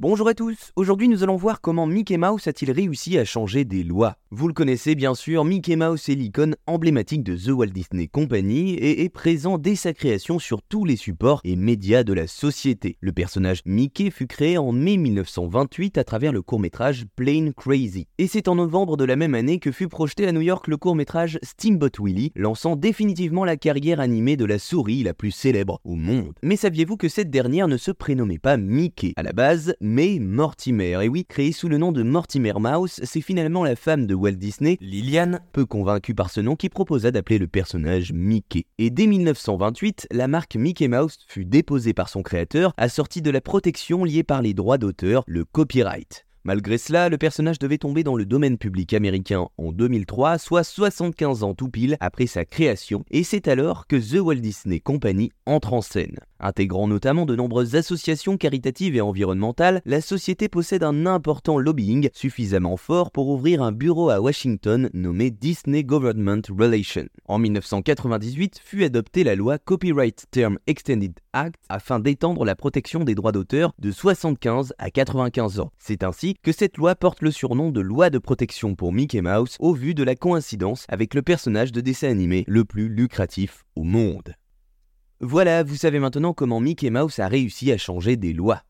Bonjour à tous, aujourd'hui nous allons voir comment Mickey Mouse a-t-il réussi à changer des lois. Vous le connaissez bien sûr, Mickey Mouse est l'icône emblématique de The Walt Disney Company et est présent dès sa création sur tous les supports et médias de la société. Le personnage Mickey fut créé en mai 1928 à travers le court-métrage Plain Crazy. Et c'est en novembre de la même année que fut projeté à New York le court-métrage Steamboat Willie, lançant définitivement la carrière animée de la souris la plus célèbre au monde. Mais saviez-vous que cette dernière ne se prénommait pas Mickey? À la base, mais Mortimer. Et oui, créée sous le nom de Mortimer Mouse, c'est finalement la femme de Walt Disney, Liliane, peu convaincue par ce nom, qui proposa d'appeler le personnage Mickey. Et dès 1928, la marque Mickey Mouse fut déposée par son créateur, assortie de la protection liée par les droits d'auteur, le copyright. Malgré cela, le personnage devait tomber dans le domaine public américain en 2003, soit 75 ans tout pile après sa création, et c'est alors que The Walt Disney Company entre en scène. Intégrant notamment de nombreuses associations caritatives et environnementales, la société possède un important lobbying suffisamment fort pour ouvrir un bureau à Washington nommé Disney Government Relations. En 1998 fut adoptée la loi Copyright Term Extended Act afin d'étendre la protection des droits d'auteur de 75 à 95 ans. C'est ainsi que cette loi porte le surnom de loi de protection pour Mickey Mouse au vu de la coïncidence avec le personnage de dessin animé le plus lucratif au monde. Voilà, vous savez maintenant comment Mickey Mouse a réussi à changer des lois.